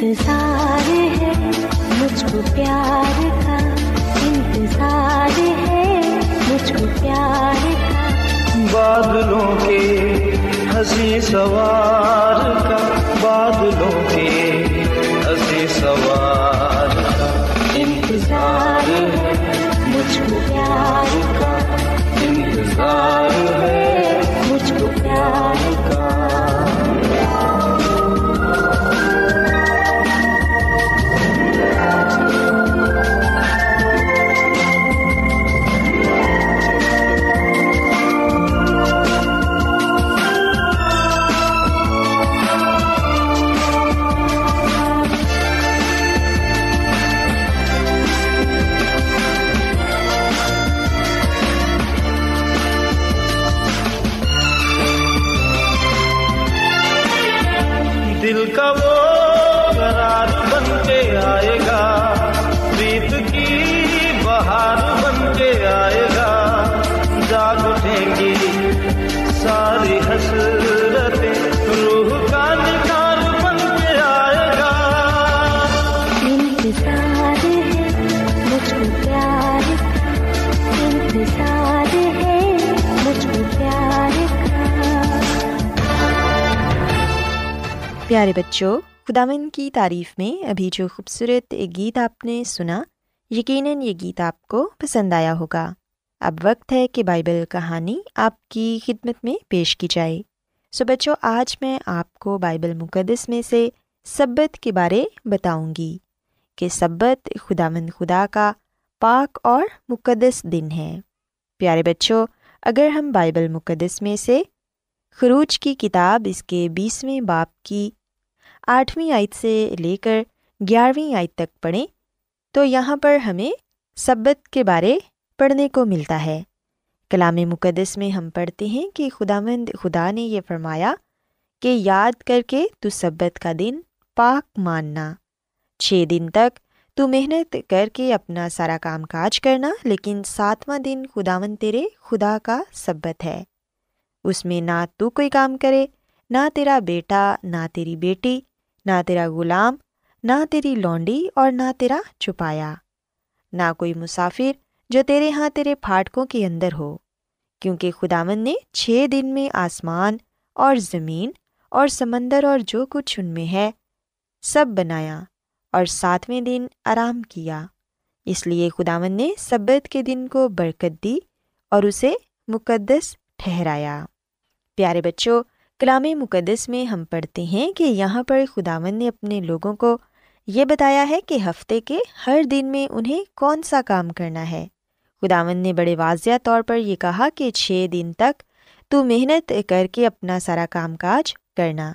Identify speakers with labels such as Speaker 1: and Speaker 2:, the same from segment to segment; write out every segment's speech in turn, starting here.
Speaker 1: انتظار ہے، مجھ کو پیار کا انتظار ہے، مجھ کو پیار کا۔
Speaker 2: بادلوں کے ہنسی سوار کا، بادلوں کے ہنسی سوار کا۔
Speaker 1: انتظار
Speaker 3: بچوں خداون کی تعریف میں ابھی جو خوبصورت گیت آپ نے سنا، یقیناً یہ گیت آپ کو پسند آیا ہوگا۔ اب وقت ہے کہ بائبل کہانی آپ کی خدمت میں پیش کی جائے۔ سو بچوں، آج میں آپ کو بائبل مقدس میں سے سبت کے بارے بتاؤں گی کہ سبت خدا مند خدا کا پاک اور مقدس دن ہے۔ پیارے بچوں، اگر ہم بائبل مقدس میں سے خروج کی کتاب اس کے بیسویں باپ کی آٹھویں آیت سے لے کر گیارہویں آیت تک پڑھیں تو یہاں پر ہمیں سبت کے بارے پڑھنے کو ملتا ہے۔ کلام مقدس میں ہم پڑھتے ہیں کہ خدا مند خدا نے یہ فرمایا کہ یاد کر کے تو سبت کا دن پاک ماننا، چھ دن تک تو محنت کر کے اپنا سارا کام کاج کرنا، لیکن ساتواں دن خداون تیرے خدا کا سبت ہے۔ اس میں نہ تو کوئی کام کرے، نہ تیرا بیٹا، نہ تیری بیٹی نہ تیرا غلام، نہ تیری لونڈی اور نہ تیرا چھپایا۔ نہ کوئی مسافر جو تیرے ہاں تیرے پھاٹکوں کے اندر ہو، کیونکہ خداون نے چھ دن میں آسمان اور زمین اور سمندر اور جو کچھ ان میں ہے سب بنایا اور ساتویں دن آرام کیا۔ اس لیے خداون نے سبت کے دن کو برکت دی اور اسے مقدس ٹھہرایا۔ پیارے بچوں کلام مقدس میں ہم پڑھتے ہیں کہ یہاں پر خداون نے اپنے لوگوں کو یہ بتایا ہے کہ ہفتے کے ہر دن میں انہیں کون سا کام کرنا ہے۔ خداون نے بڑے واضح طور پر یہ کہا کہ چھ دن تک تو محنت کر کے اپنا سارا کام کاج کرنا،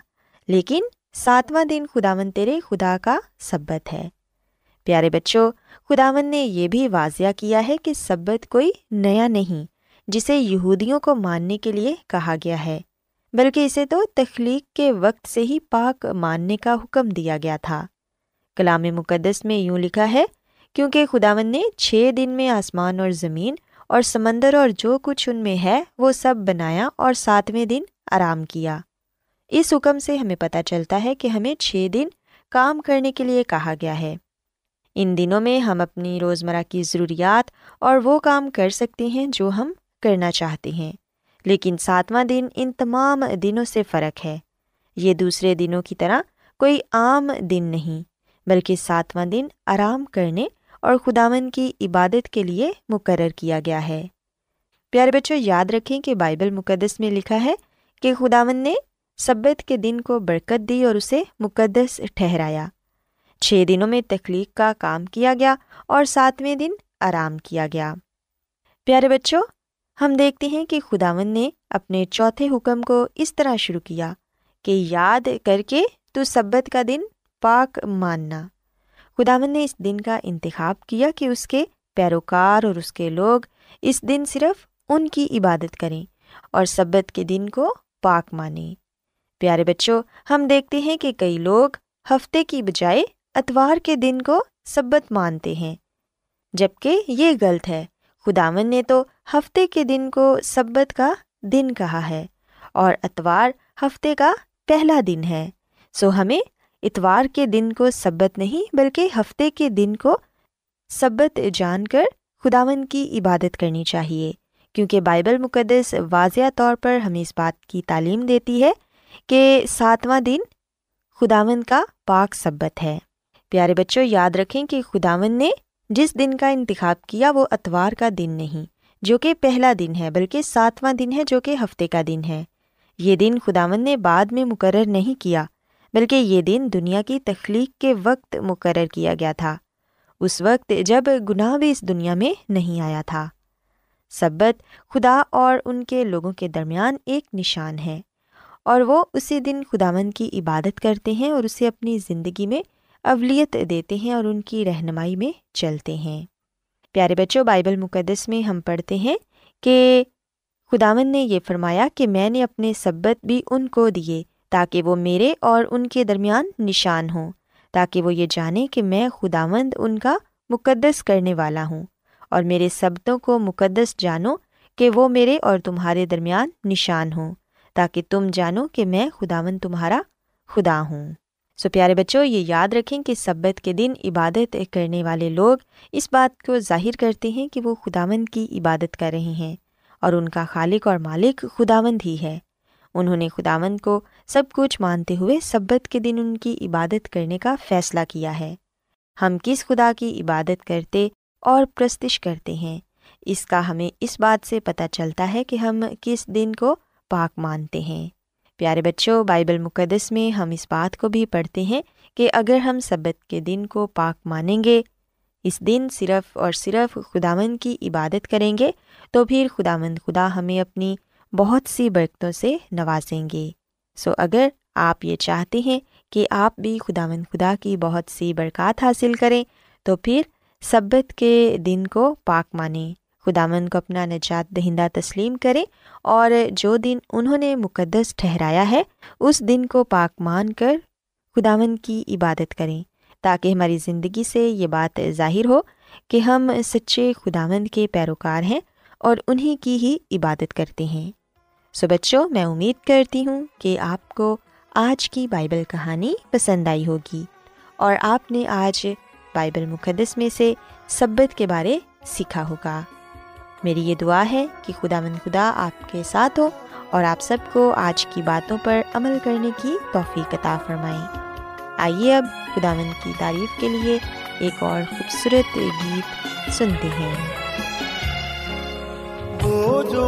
Speaker 3: لیکن ساتواں دن خداون تیرے خدا کا سبت ہے۔ پیارے بچوں خداون نے یہ بھی واضح کیا ہے کہ سبت کوئی نیا نہیں، جسے یہودیوں کو ماننے کے لیے کہا گیا ہے۔ بلکہ اسے تو تخلیق کے وقت سے ہی پاک ماننے کا حکم دیا گیا تھا۔ کلام مقدس میں یوں لکھا ہے، کیونکہ خداون نے چھ دن میں آسمان اور زمین اور سمندر اور جو کچھ ان میں ہے، وہ سب بنایا اور ساتویں دن آرام کیا۔ اس حکم سے ہمیں پتہ چلتا ہے کہ ہمیں چھ دن کام کرنے کے لیے کہا گیا ہے۔ ان دنوں میں ہم اپنی روزمرہ کی ضروریات اور وہ کام کر سکتے ہیں جو ہم کرنا چاہتے ہیں۔ لیکن ساتواں دن ان تمام دنوں سے فرق ہے۔ یہ دوسرے دنوں کی طرح کوئی عام دن نہیں، بلکہ ساتواں دن آرام کرنے اور خداون کی عبادت کے لیے مقرر کیا گیا ہے۔ پیارے بچوں، یاد رکھیں کہ بائبل مقدس میں لکھا ہے کہ خداون نے سبت کے دن کو برکت دی اور اسے مقدس ٹھہرایا۔ چھ دنوں میں تخلیق کا کام کیا گیا اور ساتویں دن آرام کیا گیا۔ پیارے بچوں ہم دیکھتے ہیں کہ خداون نے اپنے چوتھے حکم کو اس طرح شروع کیا کہ یاد کر کے تو سبت کا دن پاک ماننا۔ خداون نے اس دن کا انتخاب کیا کہ اس کے پیروکار اور اس کے لوگ اس دن صرف ان کی عبادت کریں اور سبت کے دن کو پاک مانیں۔ پیارے بچوں، ہم دیکھتے ہیں کہ کئی لوگ ہفتے کی بجائے اتوار کے دن کو سبت مانتے ہیں جبکہ یہ غلط ہے۔ خداون نے تو ہفتے کے دن کو سبت کا دن کہا ہے اور اتوار ہفتے کا پہلا دن ہے۔ سو ہمیں اتوار کے دن کو سبت نہیں بلکہ ہفتے کے دن کو سبت جان کر خداون کی عبادت کرنی چاہیے، کیونکہ بائبل مقدس واضح طور پر ہمیں اس بات کی تعلیم دیتی ہے کہ ساتواں دن خداون کا پاک سبت ہے۔ پیارے بچوں، یاد رکھیں کہ خداون نے جس دن کا انتخاب کیا وہ اتوار کا دن نہیں، جو کہ پہلا دن ہے، بلکہ ساتواں دن ہے، جو کہ ہفتے کا دن ہے۔ یہ دن خداون نے بعد میں مقرر نہیں کیا، بلکہ یہ دن دنیا کی تخلیق کے وقت مقرر کیا گیا تھا۔ اس وقت جب گناہ بھی اس دنیا میں نہیں آیا تھا۔ سبت خدا اور ان کے لوگوں کے درمیان ایک نشان ہے اور وہ اسی دن خداون کی عبادت کرتے ہیں اور اسے اپنی زندگی میں اولیت دیتے ہیں اور ان کی رہنمائی میں چلتے ہیں۔ پیارے بچوں، بائبل مقدس میں ہم پڑھتے ہیں کہ خداون نے یہ فرمایا کہ میں نے اپنے سبت بھی ان کو دیے تاکہ وہ میرے اور ان کے درمیان نشان ہوں، تاکہ وہ یہ جانیں کہ میں خداوند ان کا مقدس کرنے والا ہوں اور میرے سبتوں کو مقدس جانو کہ وہ میرے اور تمہارے درمیان نشان ہوں، تاکہ تم جانو کہ میں خداون تمہارا خدا ہوں۔ سو پیارے بچوں، یہ یاد رکھیں کہ سبت کے دن عبادت کرنے والے لوگ اس بات کو ظاہر کرتے ہیں کہ وہ خداوند کی عبادت کر رہے ہیں اور ان کا خالق اور مالک خداوند ہی ہے۔ انہوں نے خداوند کو سب کچھ مانتے ہوئے سبت کے دن ان کی عبادت کرنے کا فیصلہ کیا ہے۔ ہم کس خدا کی عبادت کرتے اور پرستش کرتے ہیں؟ اس کا ہمیں اس بات سے پتہ چلتا ہے کہ ہم کس دن کو پاک مانتے ہیں۔ پیارے بچوں، بائبل مقدس میں ہم اس بات کو بھی پڑھتے ہیں کہ اگر ہم سبت کے دن کو پاک مانیں گے، اس دن صرف اور صرف خداوند کی عبادت کریں گے، تو پھر خداوند خدا ہمیں اپنی بہت سی برکتوں سے نوازیں گے۔ سو اگر آپ یہ چاہتے ہیں کہ آپ بھی خداوند خدا کی بہت سی برکات حاصل کریں، تو پھر سبت کے دن کو پاک مانیں۔ خداون کو اپنا نجات دہندہ تسلیم کریں اور جو دن انہوں نے مقدس ٹھہرایا ہے، اس دن کو پاک مان کر خداون کی عبادت کریں تاکہ ہماری زندگی سے یہ بات ظاہر ہو کہ ہم سچے خداوند کے پیروکار ہیں اور انہیں کی ہی عبادت کرتے ہیں۔ سو بچوں، میں امید کرتی ہوں کہ آپ کو آج کی بائبل کہانی پسند آئی ہوگی اور آپ نے آج بائبل مقدس میں سے سبت کے بارے سیکھا ہوگا۔ میری یہ دعا ہے کہ خدا من خدا آپ کے ساتھ ہو اور آپ سب کو آج کی باتوں پر عمل کرنے کی توفیق عطا فرمائیں۔ آئیے اب خدا من کی تعریف کے لیے ایک اور خوبصورت گیت سنتے ہیں۔
Speaker 2: وہ جو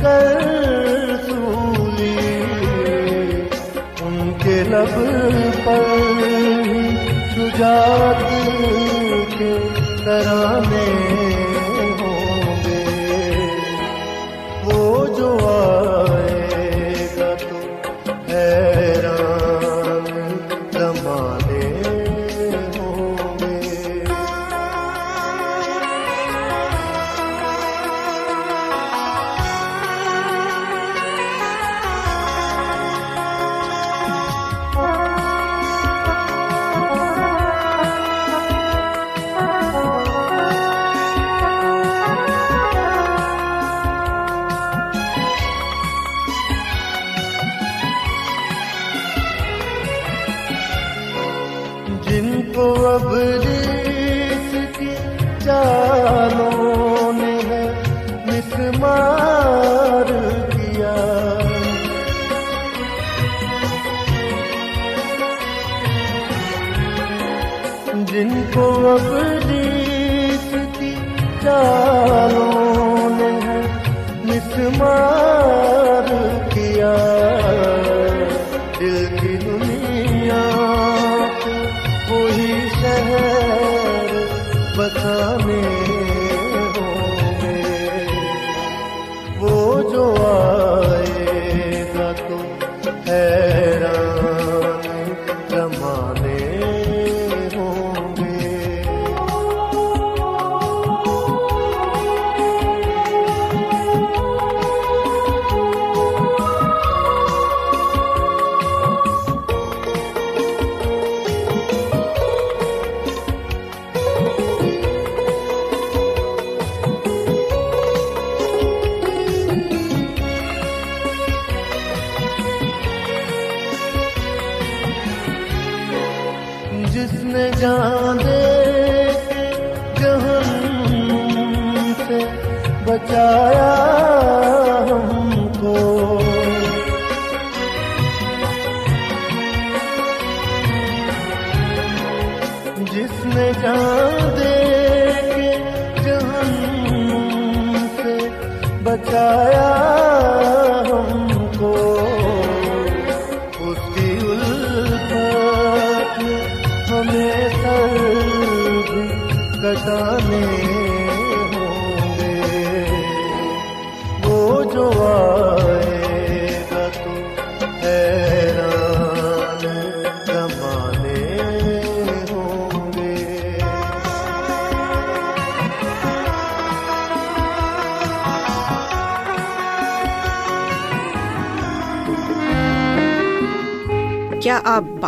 Speaker 4: کر سولی ان کے لب پر شجاعت کے ترانے چالوں نے ہے مسمار کیا۔ جن کو اب ریت کی چالوں نے ہے مسمار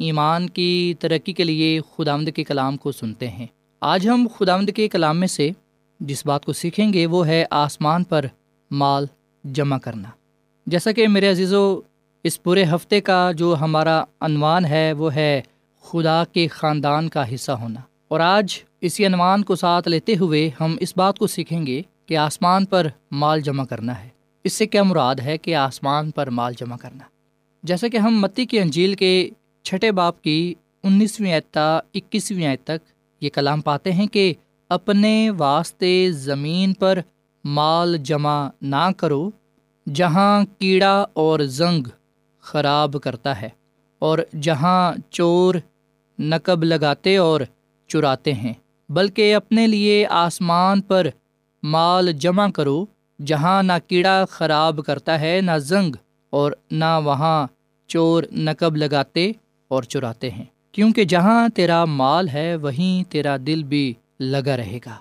Speaker 5: ایمان کی ترقی کے لیے خداوند کے کلام کو سنتے ہیں۔ آج ہم خداوند کے کلام میں سے جس بات کو سیکھیں گے وہ ہے آسمان پر مال جمع کرنا۔ جیسا کہ میرے عزیزو، اس پورے ہفتے کا جو ہمارا عنوان ہے وہ ہے خدا کے خاندان کا حصہ ہونا۔ اور آج اسی عنوان کو ساتھ لیتے ہوئے ہم اس بات کو سیکھیں گے کہ آسمان پر مال جمع کرنا ہے۔ اس سے کیا مراد ہے کہ آسمان پر مال جمع کرنا؟ جیسا کہ ہم متی کی انجیل کے چھٹے باپ کی انیسویں اعتا اکیسویں آیت تک یہ کلام پاتے ہیں کہ اپنے واسطے زمین پر مال جمع نہ کرو، جہاں کیڑا اور زنگ خراب کرتا ہے اور جہاں چور نقب لگاتے اور چراتے ہیں، بلکہ اپنے لیے آسمان پر مال جمع کرو، جہاں نہ کیڑا خراب کرتا ہے، نہ زنگ اور نہ وہاں چور نقب لگاتے اور چراتے ہیں۔ کیونکہ جہاں تیرا مال ہے، وہیں تیرا دل بھی لگا رہے گا۔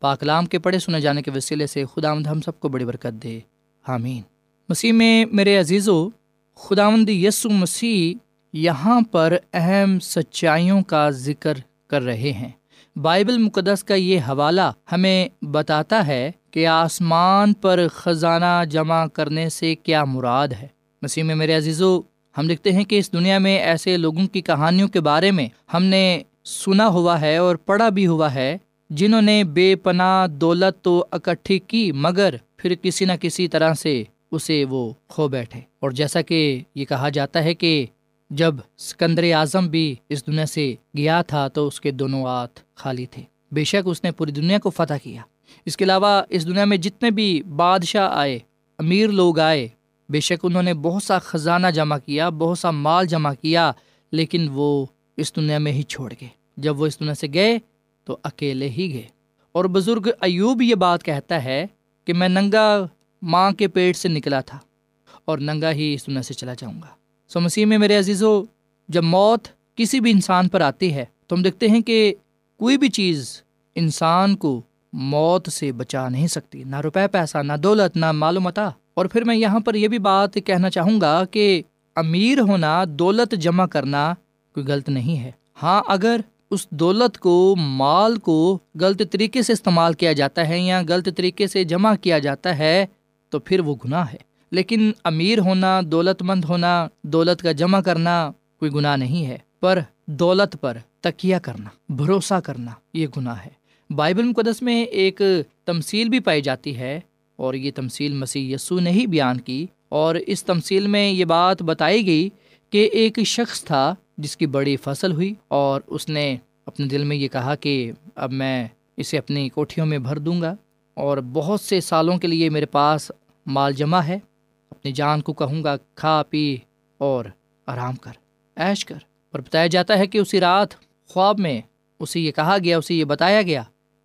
Speaker 5: پاکلام کے پڑھے سنے جانے کے وسیلے سے خدا ہم سب کو بڑی برکت دے۔ حامین مسیح میں میرے عزیزو، خداوند یسو مسیح یہاں پر اہم سچائیوں کا ذکر کر رہے ہیں۔ بائبل مقدس کا یہ حوالہ ہمیں بتاتا ہے کہ آسمان پر خزانہ جمع کرنے سے کیا مراد ہے۔ مسیح میں میرے عزیزو ہم دیکھتے ہیں کہ اس دنیا میں ایسے لوگوں کی کہانیوں کے بارے میں ہم نے سنا ہوا ہے اور پڑھا بھی ہوا ہے، جنہوں نے بے پناہ دولت تو اکٹھی کی، مگر پھر کسی نہ کسی طرح سے اسے وہ کھو بیٹھے۔ اور جیسا کہ یہ کہا جاتا ہے کہ جب سکندر اعظم بھی اس دنیا سے گیا تھا تو اس کے دونوں ہاتھ خالی تھے۔ بے شک اس نے پوری دنیا کو فتح کیا۔ اس کے علاوہ اس دنیا میں جتنے بھی بادشاہ آئے، امیر لوگ آئے بے شک انہوں نے بہت سا خزانہ جمع کیا، بہت سا مال جمع کیا، لیکن وہ اس دنیا میں ہی چھوڑ گئے۔ جب وہ اس دنیا سے گئے تو اکیلے ہی گئے۔ اور بزرگ ایوب یہ بات کہتا ہے کہ میں ننگا ماں کے پیٹ سے نکلا تھا اور ننگا ہی اس دنیا سے چلا جاؤں گا۔ سو مسیح میں میرے عزیزو، جب موت کسی بھی انسان پر آتی ہے، تو ہم دیکھتے ہیں کہ کوئی بھی چیز انسان کو موت سے بچا نہیں سکتی۔ نہ روپے پیسہ، نہ دولت، نہ معلومات۔ اور پھر میں یہاں پر یہ بھی بات کہنا چاہوں گا کہ امیر ہونا، دولت جمع کرنا کوئی غلط نہیں ہے۔ ہاں اگر اس دولت کو، مال کو غلط طریقے سے استعمال کیا جاتا ہے یا غلط طریقے سے جمع کیا جاتا ہے، تو پھر وہ گناہ ہے۔ لیکن امیر ہونا، دولت مند ہونا، دولت کا جمع کرنا کوئی گناہ نہیں ہے۔ پر دولت پر تکیہ کرنا، بھروسہ کرنا، یہ گناہ ہے۔ بائبل مقدس میں ایک تمثیل بھی پائی جاتی ہے۔ اور یہ تمثیل مسیح یسو نے ہی بیان کی اور اس تمثیل میں یہ بات بتائی گئی کہ ایک شخص تھا جس کی بڑی فصل ہوئی اور اس نے اپنے دل میں یہ کہا کہ اب میں اسے اپنی کوٹھیوں میں بھر دوں گا اور بہت سے سالوں کے لیے میرے پاس مال جمع ہے، اپنی جان کو کہوں گا، کھا، پی اور آرام کر ایش کر۔ اور بتایا جاتا ہے کہ اسی رات خواب میں اسے یہ کہا گیا، اسے یہ بتایا گیا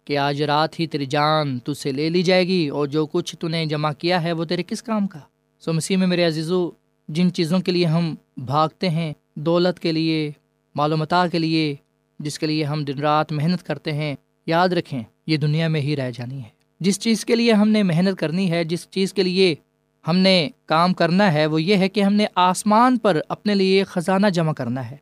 Speaker 5: کہ آج رات ہی تیری جان تجھ سے لے لی جائے گی اور جو کچھ تو نے جمع کیا ہے وہ تیرے کس کام کا؟ سو مسیح میں میرے عزیزو، جن چیزوں کے لیے ہم بھاگتے ہیں، دولت کے لیے معلومات کے لیے، جس کے لیے ہم دن رات محنت کرتے ہیں، یاد رکھیں یہ دنیا میں ہی رہ جانی ہے۔ جس چیز کے لیے ہم نے محنت کرنی ہے، جس چیز کے لیے ہم نے کام کرنا ہے، وہ یہ ہے کہ ہم نے آسمان پر اپنے لیے خزانہ جمع کرنا ہے۔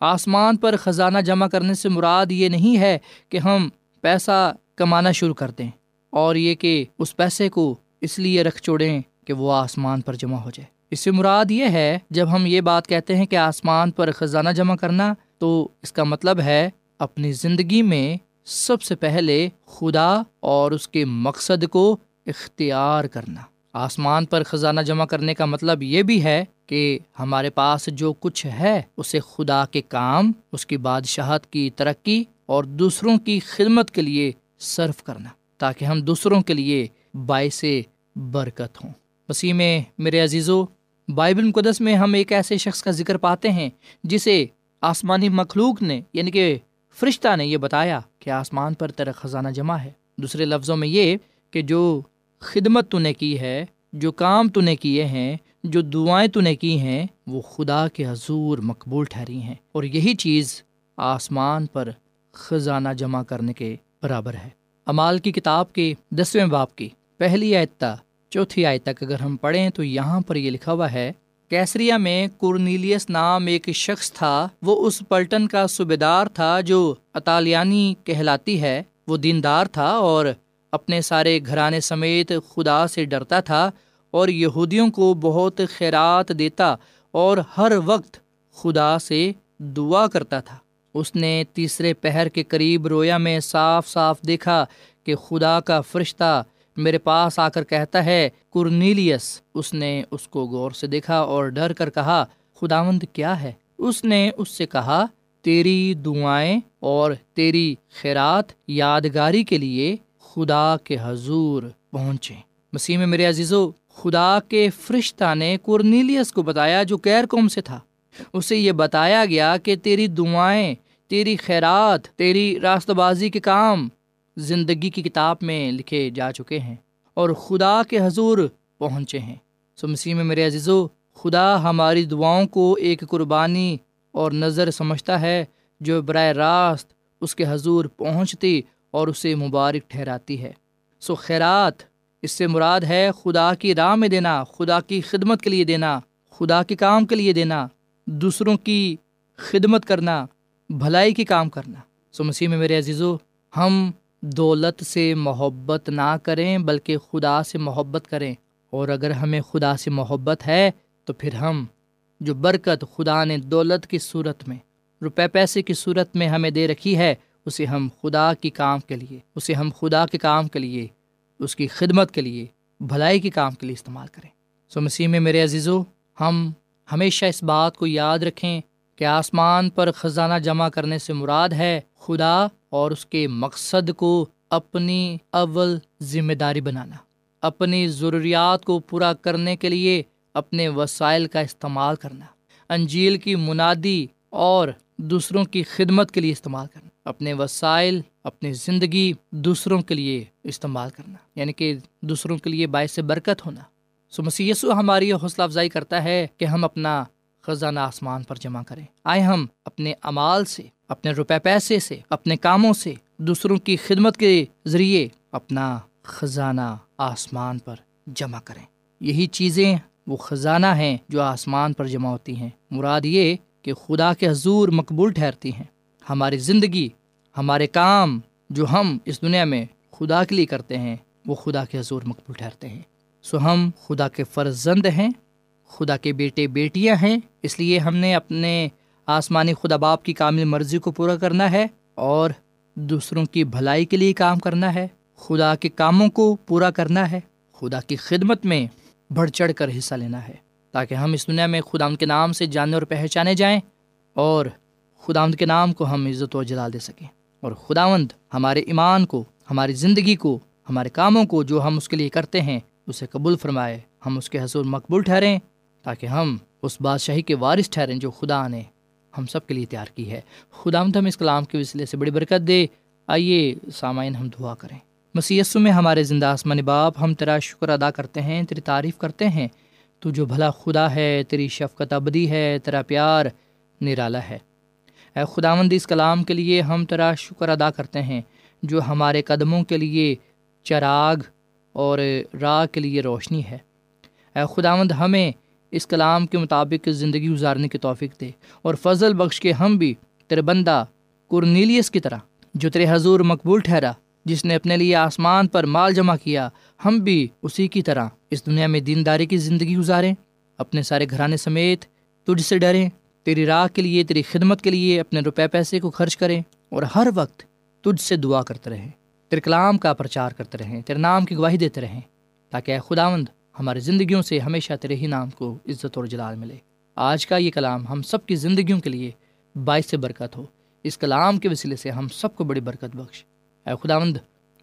Speaker 5: آسمان پر خزانہ جمع کرنے سے مراد یہ نہیں ہے کہ ہم پیسہ کمانا شروع کر دیں اور یہ کہ اس پیسے کو اس لیے رکھ چھوڑیں کہ وہ آسمان پر جمع ہو جائے۔ اس سے مراد یہ ہے، جب ہم یہ بات کہتے ہیں کہ آسمان پر خزانہ جمع کرنا، تو اس کا مطلب ہے اپنی زندگی میں سب سے پہلے خدا اور اس کے مقصد کو اختیار کرنا۔ آسمان پر خزانہ جمع کرنے کا مطلب یہ بھی ہے کہ ہمارے پاس جو کچھ ہے، اسے خدا کے کام، اس کی بادشاہت کی ترقی اور دوسروں کی خدمت کے لیے صرف کرنا، تاکہ ہم دوسروں کے لیے باعث برکت ہوں۔ مسیح میں میرے عزیزو، بائبل مقدس میں ہم ایک ایسے شخص کا ذکر پاتے ہیں جسے آسمانی مخلوق نے یعنی کہ فرشتہ نے یہ بتایا کہ آسمان پر تیرا خزانہ جمع ہے۔ دوسرے لفظوں میں یہ کہ جو خدمت تو نے کی ہے، جو کام تو نے کیے ہیں، جو دعائیں تو نے کی ہیں، وہ خدا کے حضور مقبول ٹھہری ہیں۔ اور یہی چیز آسمان پر خزانہ جمع کرنے کے برابر ہے۔ امال کی کتاب کے دسویں باپ کی پہلی آیتہ چوتھی آیت تک اگر ہم پڑھیں تو یہاں پر یہ لکھا ہوا ہے، کیسریا میں کورنیلیس نام ایک شخص تھا، وہ اس پلٹن کا صوبے دار تھا جو اطالیانی کہلاتی ہے۔ وہ دیندار تھا اور اپنے سارے گھرانے سمیت خدا سے ڈرتا تھا اور یہودیوں کو بہت خیرات دیتا اور ہر وقت خدا سے دعا کرتا تھا۔ اس نے تیسرے پہر کے قریب رویا میں صاف صاف دیکھا کہ خدا کا فرشتہ میرے پاس آ کر کہتا ہے کرنیلیس اس نے اس کو غور سے دیکھا اور ڈر کر کہا، خداوند کیا ہے؟ اس نے اس سے کہا، تیری دعائیں اور تیری خیرات یادگاری کے لیے خدا کے حضور پہنچے۔ مسیح میں میرے عزیزو، خدا کے فرشتہ نے کورنیلیس کو بتایا جو کیر قوم سے تھا۔ اسے یہ بتایا گیا کہ تیری دعائیں، تیری خیرات، تیری راست بازی کے کام زندگی کی کتاب میں لکھے جا چکے ہیں اور خدا کے حضور پہنچے ہیں۔ سو مسیح میں میرے عزیزو، خدا ہماری دعاؤں کو ایک قربانی اور نظر سمجھتا ہے جو براہ راست اس کے حضور پہنچتی اور اسے مبارک ٹھہراتی ہے۔ سو خیرات، اس سے مراد ہے خدا کی راہ میں دینا، خدا کی خدمت کے لیے دینا، خدا کے کام کے لیے دینا دوسروں کی خدمت کرنا، بھلائی کی کام کرنا۔ سو مسیح میں میرے عزیزو، ہم دولت سے محبت نہ کریں، بلکہ خدا سے محبت کریں۔ اور اگر ہمیں خدا سے محبت ہے، تو پھر ہم جو برکت خدا نے دولت کی صورت میں، روپے پیسے کی صورت میں ہمیں دے رکھی ہے، اسے ہم خدا کی کام کے لیے، اسے ہم خدا کے کام کے لیے، اس کی خدمت کے لیے، بھلائی کے کام کے لیے استعمال کریں۔ سو مسیح میں میرے عزیزو، ہم ہمیشہ اس بات کو یاد رکھیں کہ آسمان پر خزانہ جمع کرنے سے مراد ہے خدا اور اس کے مقصد کو اپنی اول ذمہ داری بنانا، اپنی ضروریات کو پورا کرنے کے لیے اپنے وسائل کا استعمال کرنا، انجیل کی منادی اور دوسروں کی خدمت کے لیے استعمال کرنا، اپنے وسائل، اپنی زندگی دوسروں کے لیے استعمال کرنا یعنی کہ دوسروں کے لیے باعث برکت ہونا۔ سو مسیسو ہماری حوصلہ افزائی کرتا ہے کہ ہم اپنا خزانہ آسمان پر جمع کریں۔ آئے ہم اپنے امال سے، اپنے روپے پیسے سے، اپنے کاموں سے، دوسروں کی خدمت کے ذریعے اپنا خزانہ آسمان پر جمع کریں۔ یہی چیزیں وہ خزانہ ہیں جو آسمان پر جمع ہوتی ہیں۔ مراد یہ کہ خدا کے حضور مقبول ٹھہرتی ہیں۔ ہماری زندگی، ہمارے کام جو ہم اس دنیا میں خدا کے لیے کرتے ہیں، وہ خدا کے حضور مقبول ٹھہرتے ہیں۔ سو ہم خدا کے فرزند ہیں، خدا کے بیٹے بیٹیاں ہیں، اس لیے ہم نے اپنے آسمانی خدا باپ کی کامل مرضی کو پورا کرنا ہے اور دوسروں کی بھلائی کے لیے کام کرنا ہے۔ خدا کے کاموں کو پورا کرنا ہے، خدا کی خدمت میں بڑھ چڑھ کر حصہ لینا ہے۔ تاکہ ہم اس دنیا میں خدا ان کے نام سے جانے اور پہچانے جائیں اور خدا کے نام کو ہم عزت و جلال دے سکیں۔ اور خداوند ہمارے ایمان کو، ہماری زندگی کو، ہمارے کاموں کو جو ہم اس کے لیے کرتے ہیں اسے قبول فرمائے۔ ہم اس کے حضور مقبول ٹھہریں تاکہ ہم اس بادشاہی کے وارث ٹھہریں جو خدا نے ہم سب کے لیے تیار کی ہے۔ خدا ہم اس کلام کے وسیلے سے بڑی برکت دے۔ آئیے سامعین، ہم دعا کریں۔ مسیسو میں ہمارے زندہ آسمان باپ، ہم تیرا شکر ادا کرتے ہیں، تیری تعریف کرتے ہیں۔ تو جو بھلا خدا ہے، تیری شفقت ابدی ہے، تیرا پیار نرالا ہے۔ اے خداوند، اس کلام کے لیے ہم تیرا شکر ادا کرتے ہیں۔ جو ہمارے قدموں کے لیے چراغ اور راہ کے لیے روشنی ہے۔ اے خداوند، ہمیں اس کلام کے مطابق زندگی گزارنے کی توفیق دے اور فضل بخش کے ہم بھی تیرے بندہ کرنیلیس کی طرح، جو تیرے حضور مقبول ٹھہرا، جس نے اپنے لیے آسمان پر مال جمع کیا، ہم بھی اسی کی طرح اس دنیا میں دینداری کی زندگی گزاریں۔ اپنے سارے گھرانے سمیت تجھ سے ڈریں، تیری راہ کے لیے، تیری خدمت کے لیے اپنے روپے پیسے کو خرچ کریں اور ہر وقت تجھ سے دعا کرتے رہیں۔ تیرے کلام کا پرچار کرتے رہیں، تیرے نام کی گواہی دیتے رہیں، تاکہ اے خداوند ہماری زندگیوں سے ہمیشہ تیرے ہی نام کو عزت اور جلال ملے۔ آج کا یہ کلام ہم سب کی زندگیوں کے لیے باعث برکت ہو۔ اس کلام کے وسیلے سے ہم سب کو بڑی برکت بخش۔ اے خداوند،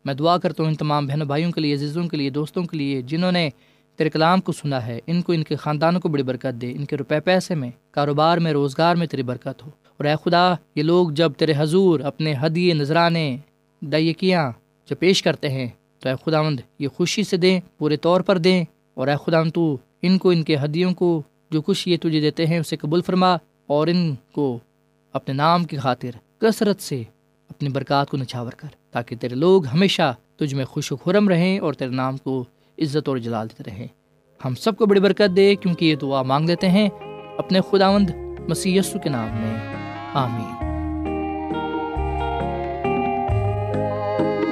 Speaker 5: میں دعا کرتا ہوں ان تمام بہنوں، بھائیوں کے لیے، عزیزوں کے لیے، دوستوں کے لیے، جنہوں نے تیرے کلام کو سنا ہے، ان کو، ان کے خاندانوں کو بڑی برکت دے، ان کے روپے پیسے میں، کاروبار میں، روزگار میں تیری برکت ہو۔ اور اے خدا، یہ لوگ جب تیرے حضور اپنے ہدیے، نذرانے دائیکیاں جو پیش کرتے ہیں، تو اے خداوند یہ خوشی سے دیں، پورے طور پر دیں۔ اور اے خداوند تو ان کو، ان کے ہدیوں کو جو کچھ یہ تجھے دیتے ہیں، اسے قبول فرما اور ان کو اپنے نام کی خاطر کثرت سے اپنی برکات کو نچھاور کر، تاکہ تیرے لوگ ہمیشہ تجھ میں خوش و خرم رہیں اور تیرے نام کو عزت اور جلال دیتے رہیں۔ ہم سب کو بڑی برکت دے، کیونکہ یہ دعا مانگ لیتے ہیں اپنے خداوند مسیح یسو کے نام میں۔ آمین۔